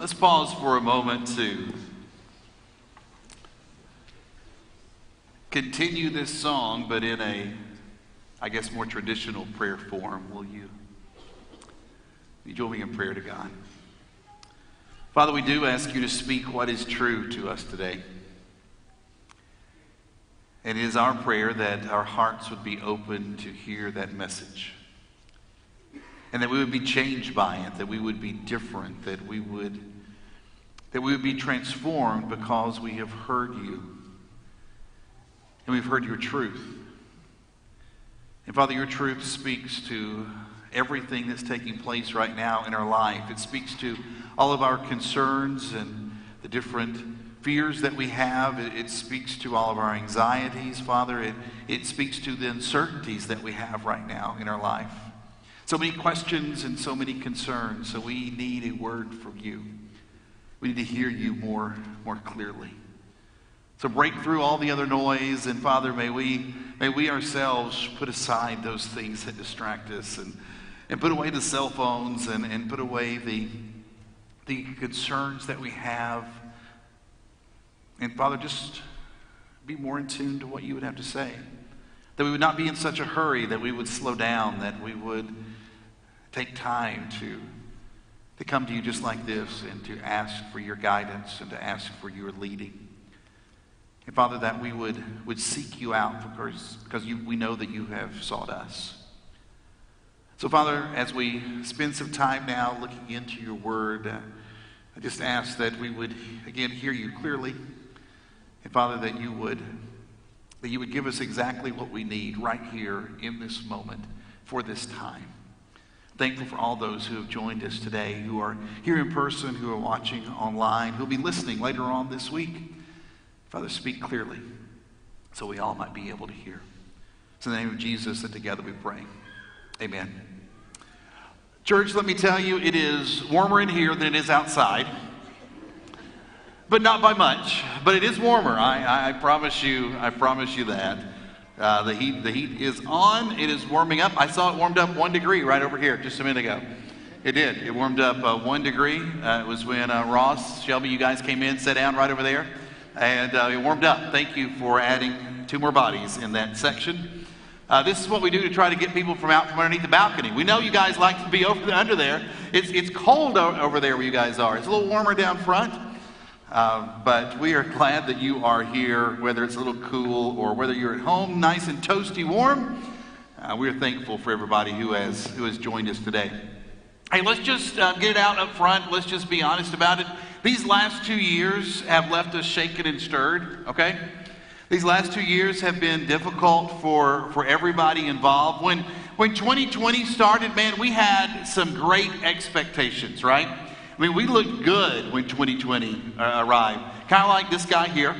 Let's pause for a moment to continue this song, but in a, I guess, more traditional prayer form. Will you, you join me in prayer to God? Father, we do ask you to speak what is true to us today. And it is our prayer that our hearts would be open to hear that message. And that we would be changed by it, that we would be different, that we would that we would be transformed because we have heard you and we've heard your truth. And Father, your truth speaks to everything that's taking place right now in our life. It speaks to all of our concerns and the different fears that we have. It, it, speaks to all of our anxieties, Father. It, it speaks to the uncertainties that we have right now in our life. So many questions and so many concerns. So we need a word from you. We need to hear you more, more clearly. So break through all the other noise, and Father, may we, may we ourselves put aside those things that distract us and, and put away the cell phones and, and put away the, the concerns that we have. And Father, just be more in tune to what you would have to say. That we would not be in such a hurry, that we would slow down, that we would take time to to come to you just like this and to ask for your guidance and to ask for your leading. And Father, that we would, would seek you out because, because you, we know that you have sought us. So, Father, as we spend some time now looking into your word, uh, I just ask that we would, again, hear you clearly. And, Father, that you would, that you would give us exactly what we need right here in this moment for this time thankful for all those who have joined us today, who are here in person, who are watching online, who will be listening later on this week. Father, speak clearly so we all might be able to hear. It's in the name of Jesus that together we pray. Amen. Church, let me tell you, it is warmer in here than it is outside. But not by much. But it is warmer. I, I promise you, I promise you that. Uh, the, heat, the heat is on. It is warming up. I saw it warmed up one degree right over here just a minute ago. It did. It warmed up uh, one degree. Uh, it was when uh, Ross, Shelby, you guys came in, sat down right over there, and uh, it warmed up. Thank you for adding two more bodies in that section. Uh, this is what we do to try to get people from out from underneath the balcony. We know you guys like to be over under there. It's, it's cold over there where you guys are. It's a little warmer down front. Uh, but we are glad that you are here, whether it's a little cool or whether you're at home, nice and toasty warm. Uh, we're thankful for everybody who has, who has joined us today. Hey, let's just uh, get it out up front. Let's just be honest about it. These last two years have left us shaken and stirred, okay? These last two years have been difficult for, for everybody involved. When, when 2020 started, man, we had some great expectations, right? I mean, we looked good when 2020 uh, arrived. Kind of like this guy here.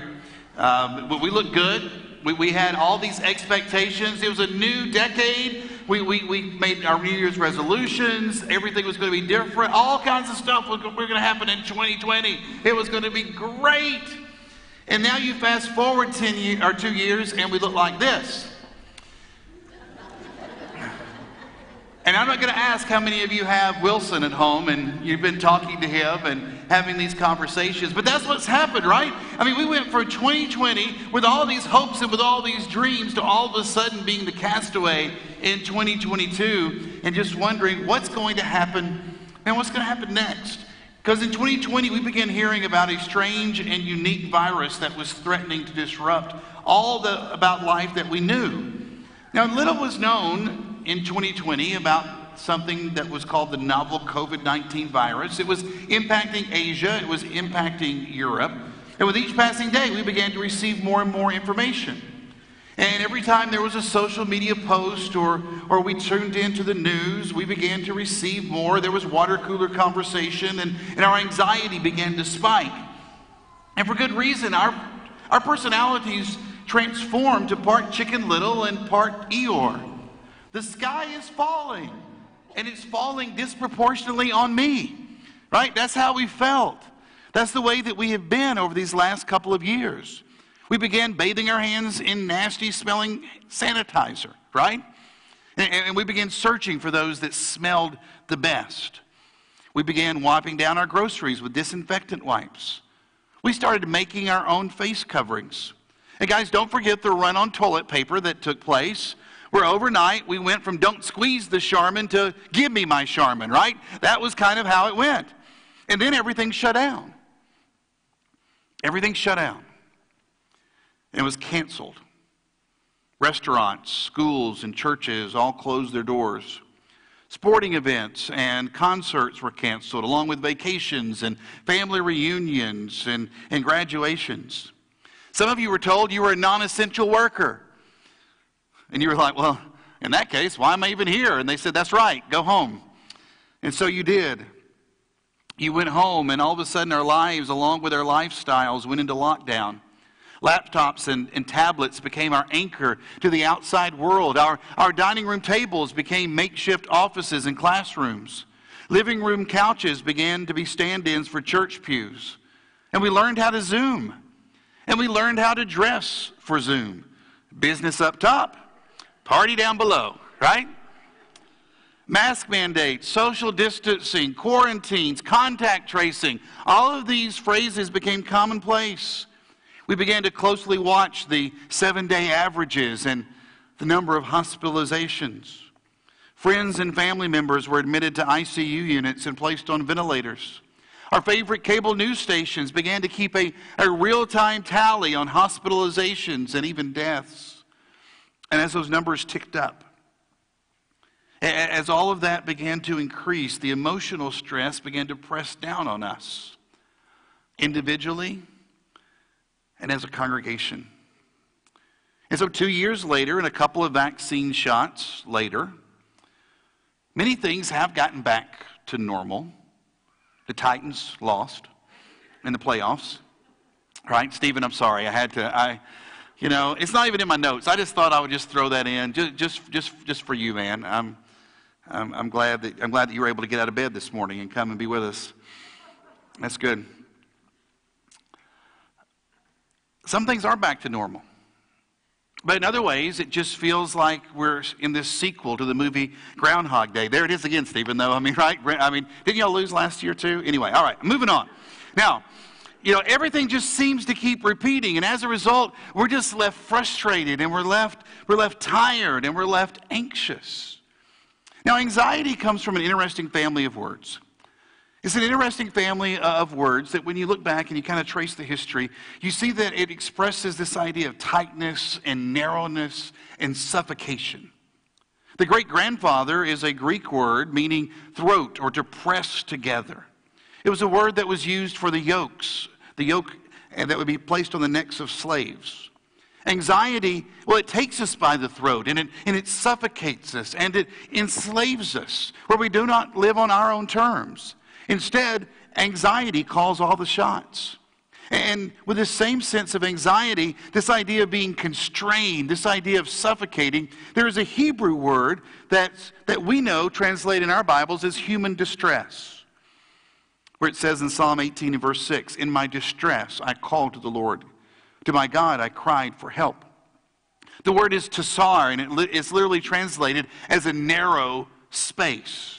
Um, we looked good. We, we had all these expectations. It was a new decade. We, we, we made our New Year's resolutions. Everything was going to be different. All kinds of stuff was, going to happen in 2020. It was going to be great. And now you fast forward 10 years or two years, and we look like this. And I'm not going to ask how many of you have Wilson at home and you've been talking to him and having these conversations, but that's what's happened, right? I mean, we went from 2020 with all these hopes and with all these dreams to all of a sudden being the castaway in 2022 and just wondering what's going to happen and what's going to happen next. Because in 2020, we began hearing about a strange and unique virus that was threatening to disrupt all the, about life that we knew. Now, little was known in 2020 about something that was called the novel COVID 19 virus. It was impacting Asia, it was impacting Europe. And with each passing day, we began to receive more and more information. And every time there was a social media post or, or we tuned into the news, we began to receive more. There was water cooler conversation, and, and our anxiety began to spike. And for good reason, our, our personalities transformed to part Chicken Little and part Eeyore. The sky is falling, and it's falling disproportionately on me, right? That's how we felt. That's the way that we have been over these last couple of years. We began bathing our hands in nasty smelling sanitizer, right? And, and we began searching for those that smelled the best. We began wiping down our groceries with disinfectant wipes. We started making our own face coverings. And guys, don't forget the run on toilet paper that took place, where overnight we went from don't squeeze the Charmin to give me my Charmin, right? That was kind of how it went. And then everything shut down. Everything shut down. It was canceled. Restaurants, schools, and churches all closed their doors. Sporting events and concerts were canceled, along with vacations and family reunions and, and graduations. Some of you were told you were a non essential worker. And you were like, well, in that case, why am I even here? And they said, that's right, go home. And so you did. You went home, and all of a sudden, our lives, along with our lifestyles, went into lockdown. Laptops and, and tablets became our anchor to the outside world. Our, our dining room tables became makeshift offices and classrooms. Living room couches began to be stand ins for church pews. And we learned how to Zoom. And we learned how to dress for Zoom. Business up top, party down below, right? Mask mandates, social distancing, quarantines, contact tracing, all of these phrases became commonplace. We began to closely watch the seven day averages and the number of hospitalizations. Friends and family members were admitted to ICU units and placed on ventilators. Our favorite cable news stations began to keep a, a real time tally on hospitalizations and even deaths. And as those numbers ticked up, as all of that began to increase, the emotional stress began to press down on us individually and as a congregation. And so, two years later, and a couple of vaccine shots later, many things have gotten back to normal. The Titans lost in the playoffs, right? Stephen, I'm sorry. I had to, I, you know, it's not even in my notes. I just thought I would just throw that in, just, just, just, just for you, man. I'm, I'm, I'm, glad that, I'm glad that you were able to get out of bed this morning and come and be with us. That's good. Some things are back to normal. But in other ways, it just feels like we're in this sequel to the movie Groundhog Day. There it is again, Stephen, though. I mean, right? I mean, didn't y'all lose last year, too? Anyway, all right, moving on. Now, you know, everything just seems to keep repeating. And as a result, we're just left frustrated and we're left, we're left tired and we're left anxious. Now, anxiety comes from an interesting family of words. It's an interesting family uh, of words that when you look back and you kind of trace the history, you see that it expresses this idea of tightness and narrowness and suffocation. The great grandfather is a Greek word meaning throat or to press together. It was a word that was used for the yokes, the yoke that would be placed on the necks of slaves. Anxiety, well, it takes us by the throat and it, and it suffocates us and it enslaves us where we do not live on our own terms. Instead, anxiety calls all the shots. And with this same sense of anxiety, this idea of being constrained, this idea of suffocating, there is a Hebrew word that's, that we know translated in our Bibles as human distress. Where it says in Psalm 18 and verse 6, In my distress I called to the Lord. To my God I cried for help. The word is tsar, and it, it's literally translated as a narrow space.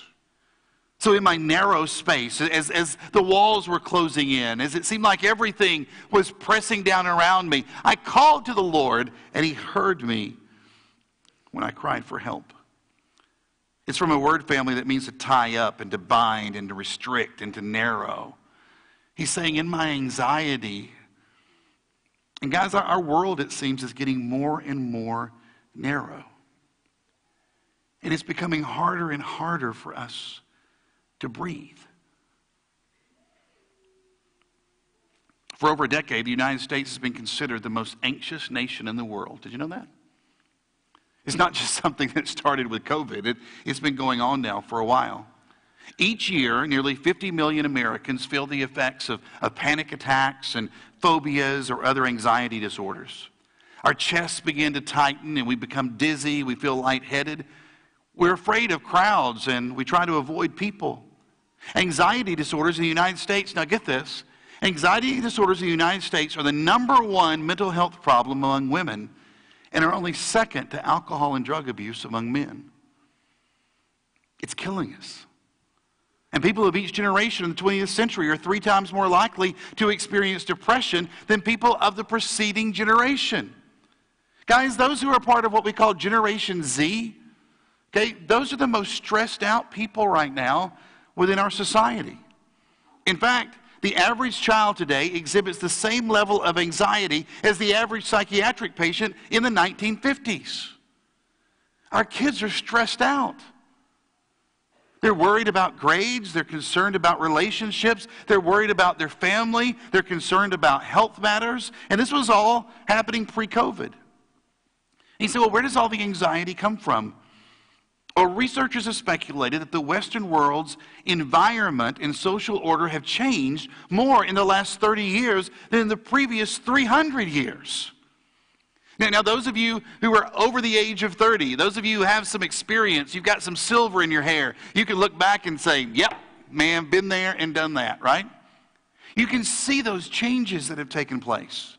So, in my narrow space, as, as the walls were closing in, as it seemed like everything was pressing down around me, I called to the Lord, and He heard me when I cried for help. It's from a word family that means to tie up and to bind and to restrict and to narrow. He's saying, In my anxiety, and guys, our world, it seems, is getting more and more narrow. And it's becoming harder and harder for us to breathe. For over a decade, the United States has been considered the most anxious nation in the world. Did you know that? It's not just something that started with COVID, it, has been going on now for a while. Each year, nearly 50 million Americans feel the effects of, of panic attacks and phobias or other anxiety disorders. Our chests begin to tighten and we become dizzy, we feel lightheaded. We're afraid of crowds and we try to avoid people. Anxiety disorders in the United States, now get this, anxiety disorders in the United States are the number one mental health problem among women and are only second to alcohol and drug abuse among men. It's killing us. And people of each generation in the 20th century are three times more likely to experience depression than people of the preceding generation. Guys, those who are part of what we call Generation Z, okay, those are the most stressed out people right now within our society. In fact, the average child today exhibits the same level of anxiety as the average psychiatric patient in the 1950s. Our kids are stressed out. They're worried about grades. They're concerned about relationships. They're worried about their family. They're concerned about health matters. And this was all happening pre COVID. He said, well, where does all the anxiety come from? Well, researchers have speculated that the Western world's environment and social order have changed more in the last 30 years than in the previous 300 years. Now, now, those of you who are over the age of 30, those of you who have some experience, you've got some silver in your hair, you can look back and say, yep, man, been there and done that, right? You can see those changes that have taken place.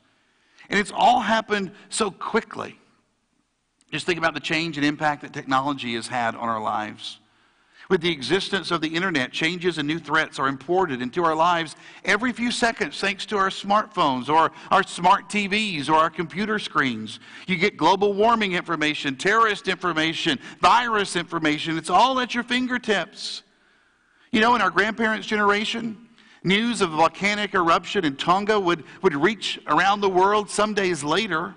And it's all happened so quickly. Just think about the change and impact that technology has had on our lives. With the existence of the internet, changes and new threats are imported into our lives every few seconds thanks to our smartphones or our smart TVs or our computer screens. You get global warming information, terrorist information, virus information. It's all at your fingertips. You know, in our grandparents' generation, news of a volcanic eruption in Tonga would, would reach around the world some days later.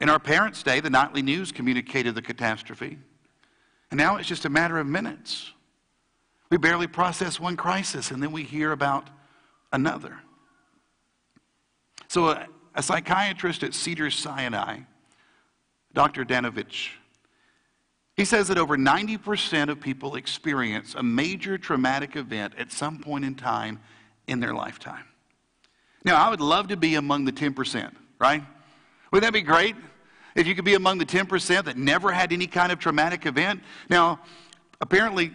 In our parents' day, the nightly news communicated the catastrophe. And now it's just a matter of minutes. We barely process one crisis and then we hear about another. So, a, a psychiatrist at Cedars Sinai, Dr. Danovitch, he says that over 90% of people experience a major traumatic event at some point in time in their lifetime. Now, I would love to be among the 10%, right? Wouldn't that be great? If you could be among the 10% that never had any kind of traumatic event. Now, apparently,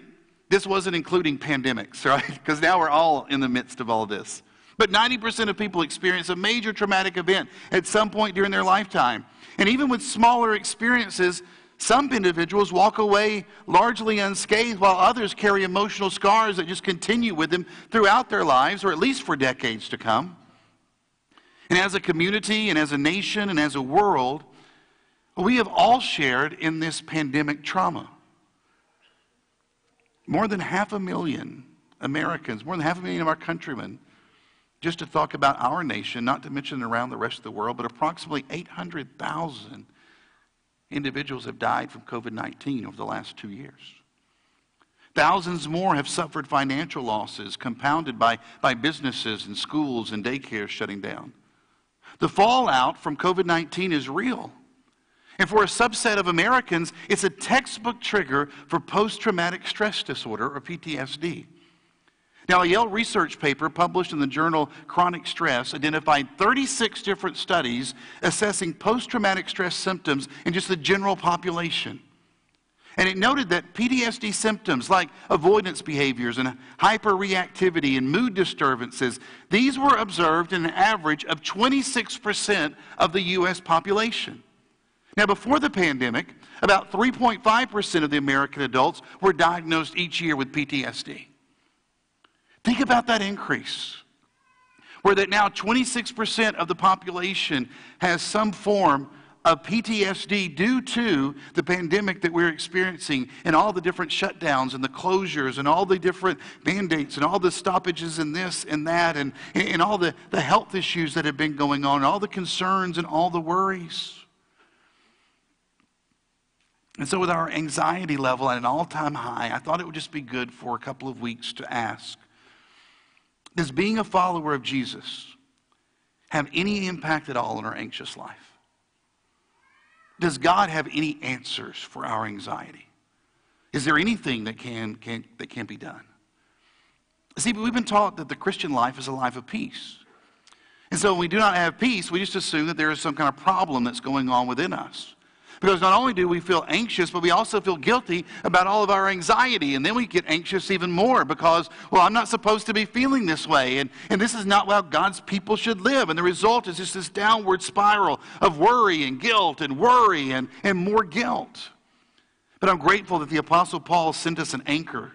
this wasn't including pandemics, right? Because now we're all in the midst of all this. But 90% of people experience a major traumatic event at some point during their lifetime. And even with smaller experiences, some individuals walk away largely unscathed, while others carry emotional scars that just continue with them throughout their lives, or at least for decades to come. And as a community, and as a nation, and as a world, we have all shared in this pandemic trauma. More than half a million Americans, more than half a million of our countrymen, just to talk about our nation, not to mention around the rest of the world, but approximately 800,000 individuals have died from COVID 19 over the last two years. Thousands more have suffered financial losses compounded by, by businesses and schools and daycares shutting down. The fallout from COVID 19 is real. And for a subset of Americans, it's a textbook trigger for post traumatic stress disorder or PTSD. Now, a Yale research paper published in the journal Chronic Stress identified 36 different studies assessing post traumatic stress symptoms in just the general population. And it noted that PTSD symptoms like avoidance behaviors and hyperreactivity and mood disturbances, these were observed in an average of 26% of the US population. Now, before the pandemic, about 3.5% of the American adults were diagnosed each year with PTSD. Think about that increase, where that now 26% of the population has some form of PTSD due to the pandemic that we're experiencing and all the different shutdowns and the closures and all the different mandates and all the stoppages and this and that and, and all the, the health issues that have been going on, all the concerns and all the worries. And so, with our anxiety level at an all time high, I thought it would just be good for a couple of weeks to ask Does being a follower of Jesus have any impact at all on our anxious life? Does God have any answers for our anxiety? Is there anything that can, can, that can be done? See, we've been taught that the Christian life is a life of peace. And so when we do not have peace, we just assume that there is some kind of problem that's going on within us. Because not only do we feel anxious, but we also feel guilty about all of our anxiety. And then we get anxious even more because, well, I'm not supposed to be feeling this way. And, and this is not how God's people should live. And the result is just this downward spiral of worry and guilt and worry and, and more guilt. But I'm grateful that the Apostle Paul sent us an anchor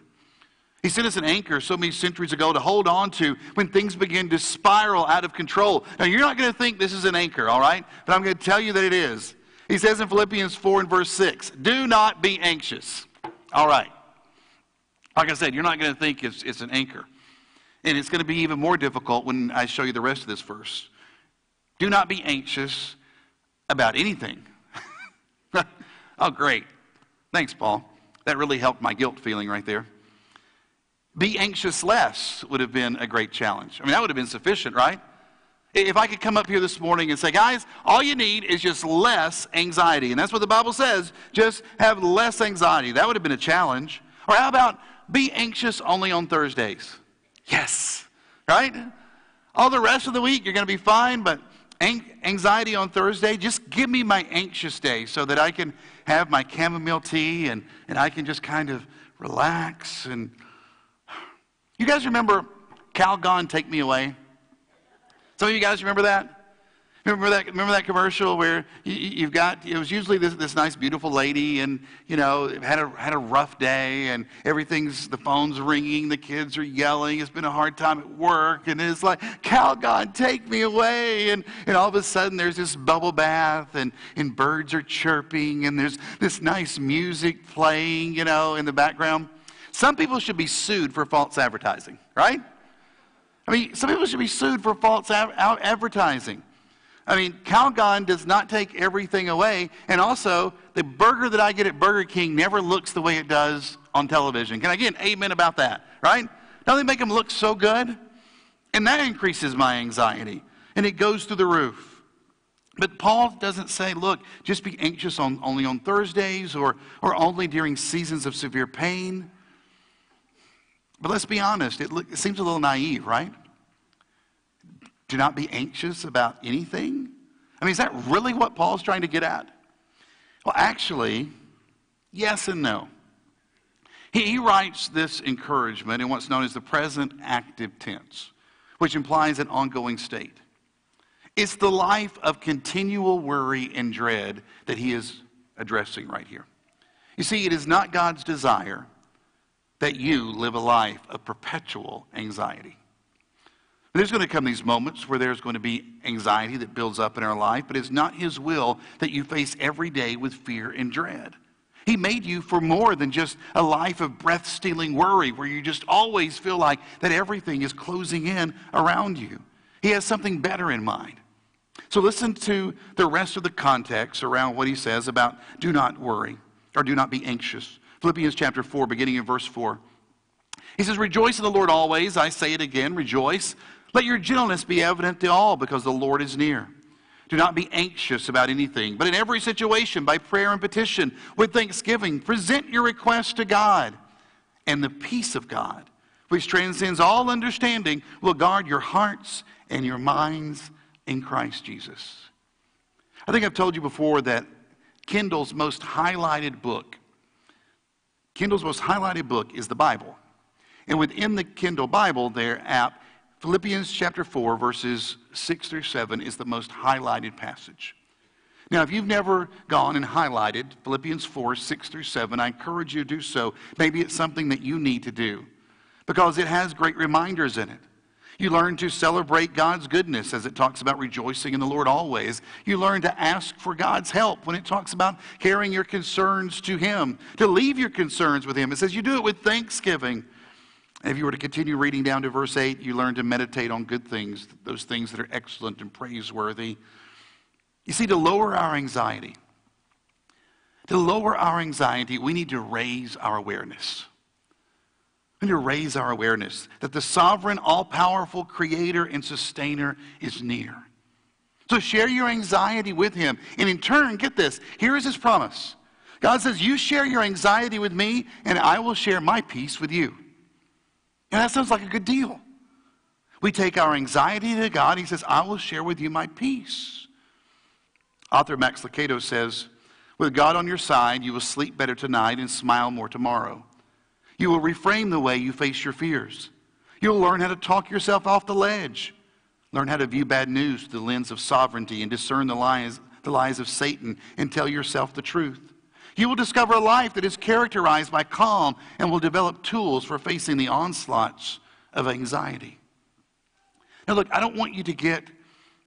He sent us an anchor so many centuries ago to hold on to when things begin to spiral out of control. Now, you're not going to think this is an anchor, all right? But I'm going to tell you that it is. He says in Philippians 4 and verse 6, do not be anxious. All right. Like I said, you're not going to think it's, it's an anchor. And it's going to be even more difficult when I show you the rest of this verse. Do not be anxious about anything. oh, great. Thanks, Paul. That really helped my guilt feeling right there. Be anxious less would have been a great challenge. I mean, that would have been sufficient, right? If I could come up here this morning and say, guys, all you need is just less anxiety. And that's what the Bible says. Just have less anxiety. That would have been a challenge. Or how about be anxious only on Thursdays? Yes. Right? All the rest of the week, you're going to be fine, but anxiety on Thursday, just give me my anxious day so that I can have my chamomile tea and, and I can just kind of relax and you guys remember Calgon Take Me Away? Some of you guys remember that? Remember that, remember that commercial where you, have got, it was usually this, this nice, beautiful lady and, you know, had a, had a rough day and everything's, the phone's ringing, the kids are yelling, it's been a hard time at work, and it's like, Calgon, take me away. And, and all of a sudden there's this bubble bath and, and birds are chirping and there's this nice music playing, you know, in the background. Some people should be sued for false advertising, right? I mean, some people should be sued for false advertising. I mean, Calgon does not take everything away. And also, the burger that I get at Burger King never looks the way it does on television. Can I get an amen about that, right? Don't they make them look so good? And that increases my anxiety. And it goes through the roof. But Paul doesn't say, look, just be anxious on, only on Thursdays or, or only during seasons of severe pain. But let's be honest, it, look, it seems a little naive, right? Do not be anxious about anything. I mean, is that really what Paul's trying to get at? Well, actually, yes and no. He, he writes this encouragement in what's known as the present active tense, which implies an ongoing state. It's the life of continual worry and dread that he is addressing right here. You see, it is not God's desire that you live a life of perpetual anxiety. There's going to come these moments where there's going to be anxiety that builds up in our life, but it's not His will that you face every day with fear and dread. He made you for more than just a life of breath stealing worry where you just always feel like that everything is closing in around you. He has something better in mind. So listen to the rest of the context around what he says about do not worry or do not be anxious. Philippians chapter 4, beginning in verse 4. He says, Rejoice in the Lord always. I say it again, rejoice. Let your gentleness be evident to all, because the Lord is near. Do not be anxious about anything, but in every situation, by prayer and petition, with thanksgiving, present your requests to God. And the peace of God, which transcends all understanding, will guard your hearts and your minds in Christ Jesus. I think I've told you before that Kindle's most highlighted book Kindle's most highlighted book is the Bible. And within the Kindle Bible, their app, Philippians chapter 4, verses 6 through 7 is the most highlighted passage. Now, if you've never gone and highlighted Philippians 4, 6 through 7, I encourage you to do so. Maybe it's something that you need to do because it has great reminders in it. You learn to celebrate God's goodness as it talks about rejoicing in the Lord always. You learn to ask for God's help when it talks about carrying your concerns to Him, to leave your concerns with Him. It says you do it with thanksgiving. If you were to continue reading down to verse 8, you learn to meditate on good things, those things that are excellent and praiseworthy. You see, to lower our anxiety, to lower our anxiety, we need to raise our awareness. We need to raise our awareness that the sovereign, all powerful creator and sustainer is near. So share your anxiety with him. And in turn, get this here is his promise God says, You share your anxiety with me, and I will share my peace with you. And that sounds like a good deal. We take our anxiety to God. He says, I will share with you my peace. Author Max Lucado says, With God on your side, you will sleep better tonight and smile more tomorrow. You will reframe the way you face your fears. You'll learn how to talk yourself off the ledge. Learn how to view bad news through the lens of sovereignty and discern the lies, the lies of Satan and tell yourself the truth. You will discover a life that is characterized by calm and will develop tools for facing the onslaughts of anxiety. Now, look, I don't want you to get,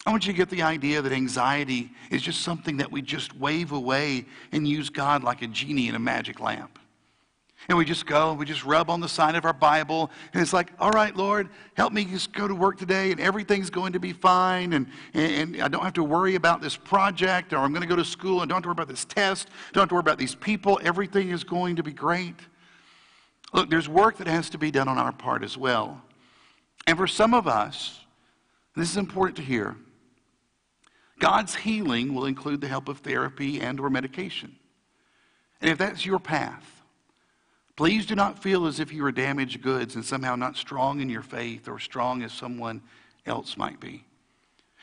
I want you to get the idea that anxiety is just something that we just wave away and use God like a genie in a magic lamp. And we just go, we just rub on the side of our Bible, and it's like, all right, Lord, help me just go to work today, and everything's going to be fine, and, and, I don't have to worry about this project, or I'm going to go to school, and don't have to worry about this test, don't have to worry about these people. Everything is going to be great. Look, there's work that has to be done on our part as well. And for some of us, this is important to hear, God's healing will include the help of therapy and or medication. And if that's your path, Please do not feel as if you are damaged goods and somehow not strong in your faith or strong as someone else might be.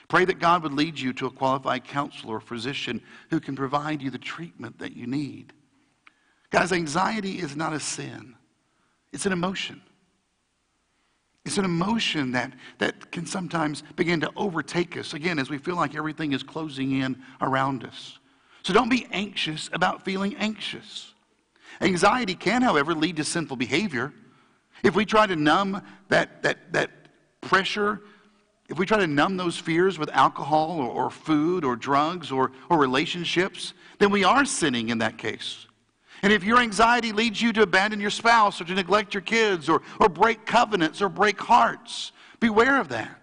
Pray that God would lead you to a qualified counselor or physician who can provide you the treatment that you need. Guys, anxiety is not a sin, it's an emotion. It's an emotion that, that can sometimes begin to overtake us, again, as we feel like everything is closing in around us. So don't be anxious about feeling anxious. Anxiety can, however, lead to sinful behavior. If we try to numb that, that, that pressure, if we try to numb those fears with alcohol or, or food or drugs or, or relationships, then we are sinning in that case. And if your anxiety leads you to abandon your spouse or to neglect your kids or, or break covenants or break hearts, beware of that.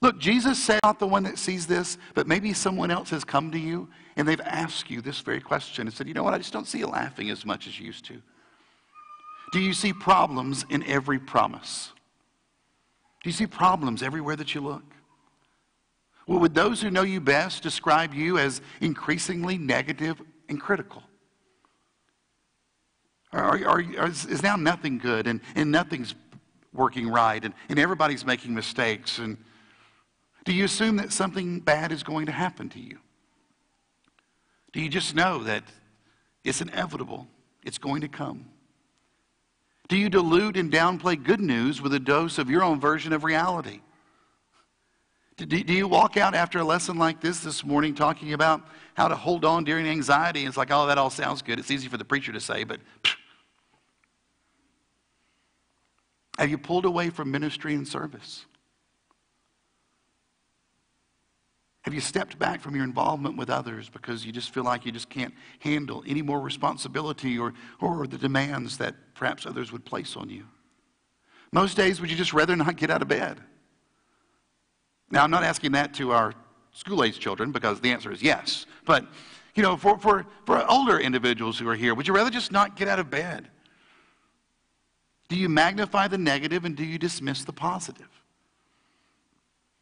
Look, Jesus said, not the one that sees this, but maybe someone else has come to you and they've asked you this very question and said, You know what? I just don't see you laughing as much as you used to. Do you see problems in every promise? Do you see problems everywhere that you look? Well, would those who know you best describe you as increasingly negative and critical? Are, are, are, is now nothing good and, and nothing's working right and, and everybody's making mistakes? And do you assume that something bad is going to happen to you? Do you just know that it's inevitable? It's going to come. Do you dilute and downplay good news with a dose of your own version of reality? Do, you walk out after a lesson like this this morning talking about how to hold on during anxiety? It's like, oh, that all sounds good. It's easy for the preacher to say, but have you pulled away from ministry and service? Have you stepped back from your involvement with others because you just feel like you just can't handle any more responsibility or, or the demands that perhaps others would place on you? Most days, would you just rather not get out of bed? Now, I'm not asking that to our school age children because the answer is yes. But, you know, for, for, for older individuals who are here, would you rather just not get out of bed? Do you magnify the negative and do you dismiss the positive?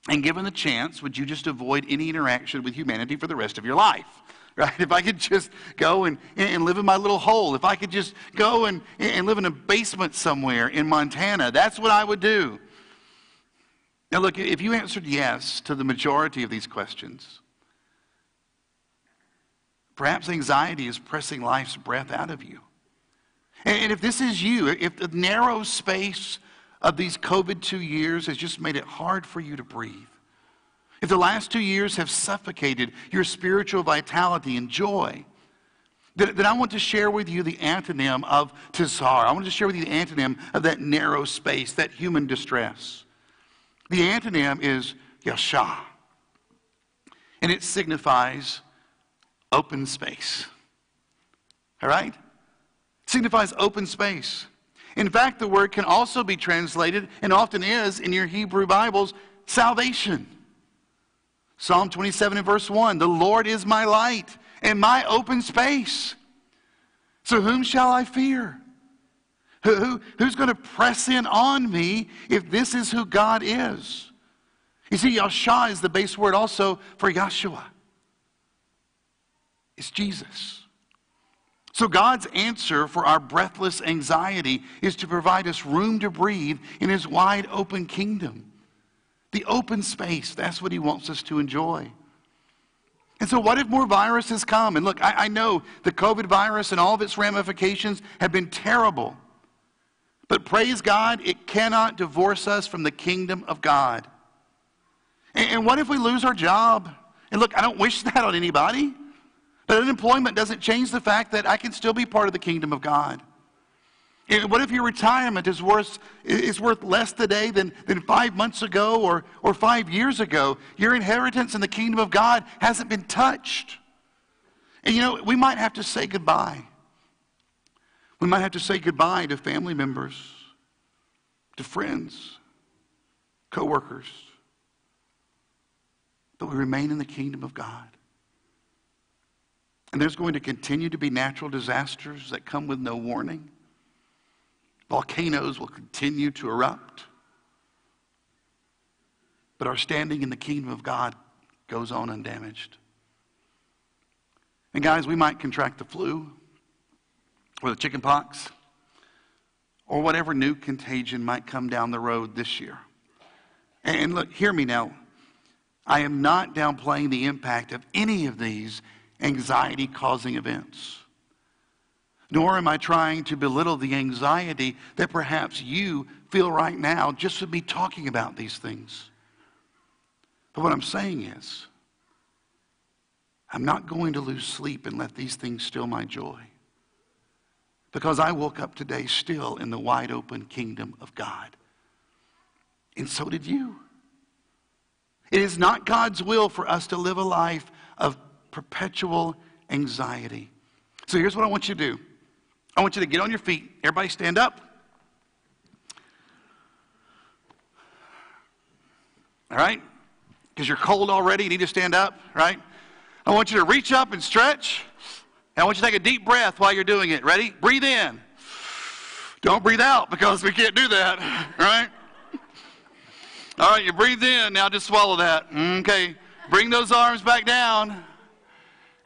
And given the chance, would you just avoid any interaction with humanity for the rest of your life? Right? If I could just go and, and live in my little hole, if I could just go and, and live in a basement somewhere in Montana, that's what I would do. Now, look, if you answered yes to the majority of these questions, perhaps anxiety is pressing life's breath out of you. And if this is you, if the narrow space of these COVID two years has just made it hard for you to breathe, if the last two years have suffocated your spiritual vitality and joy, then, I want to share with you the antonym of tizar. I want to share with you the antonym of that narrow space, that human distress. The antonym is yasha, and it signifies open space. All right? It signifies open space. In fact, the word can also be translated, and often is in your Hebrew Bibles, salvation. Psalm 27 and verse 1 The Lord is my light and my open space. So, whom shall I fear? Who, who, who's going to press in on me if this is who God is? You see, yasha is the base word also for Yahshua. It's Jesus. So, God's answer for our breathless anxiety is to provide us room to breathe in His wide open kingdom. The open space, that's what He wants us to enjoy. And so, what if more viruses come? And look, I, I know the COVID virus and all of its ramifications have been terrible. But praise God, it cannot divorce us from the kingdom of God. And, and what if we lose our job? And look, I don't wish that on anybody. But unemployment doesn't change the fact that I can still be part of the kingdom of God. What if your retirement is worth, is worth less today than, than five months ago or, or five years ago? Your inheritance in the kingdom of God hasn't been touched. And you know, we might have to say goodbye. We might have to say goodbye to family members, to friends, coworkers. But we remain in the kingdom of God. And there's going to continue to be natural disasters that come with no warning. Volcanoes will continue to erupt. But our standing in the kingdom of God goes on undamaged. And guys, we might contract the flu or the chicken pox or whatever new contagion might come down the road this year. And look, hear me now. I am not downplaying the impact of any of these anxiety causing events. Nor am I trying to belittle the anxiety that perhaps you feel right now just with me talking about these things. But what I'm saying is, I'm not going to lose sleep and let these things steal my joy. Because I woke up today still in the wide open kingdom of God. And so did you. It is not God's will for us to live a life of perpetual anxiety. So here's what I want you to do I want you to get on your feet. Everybody stand up. All right? Because you're cold already, you need to stand up, right? I want you to reach up and stretch. And I want you to take a deep breath while you're doing it. Ready? Breathe in. Don't breathe out because we can't do that, right? All right, you breathe in. Now just swallow that. Okay. Bring those arms back down.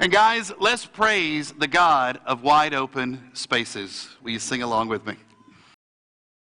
And guys, let's praise the God of wide open spaces. Will you sing along with me?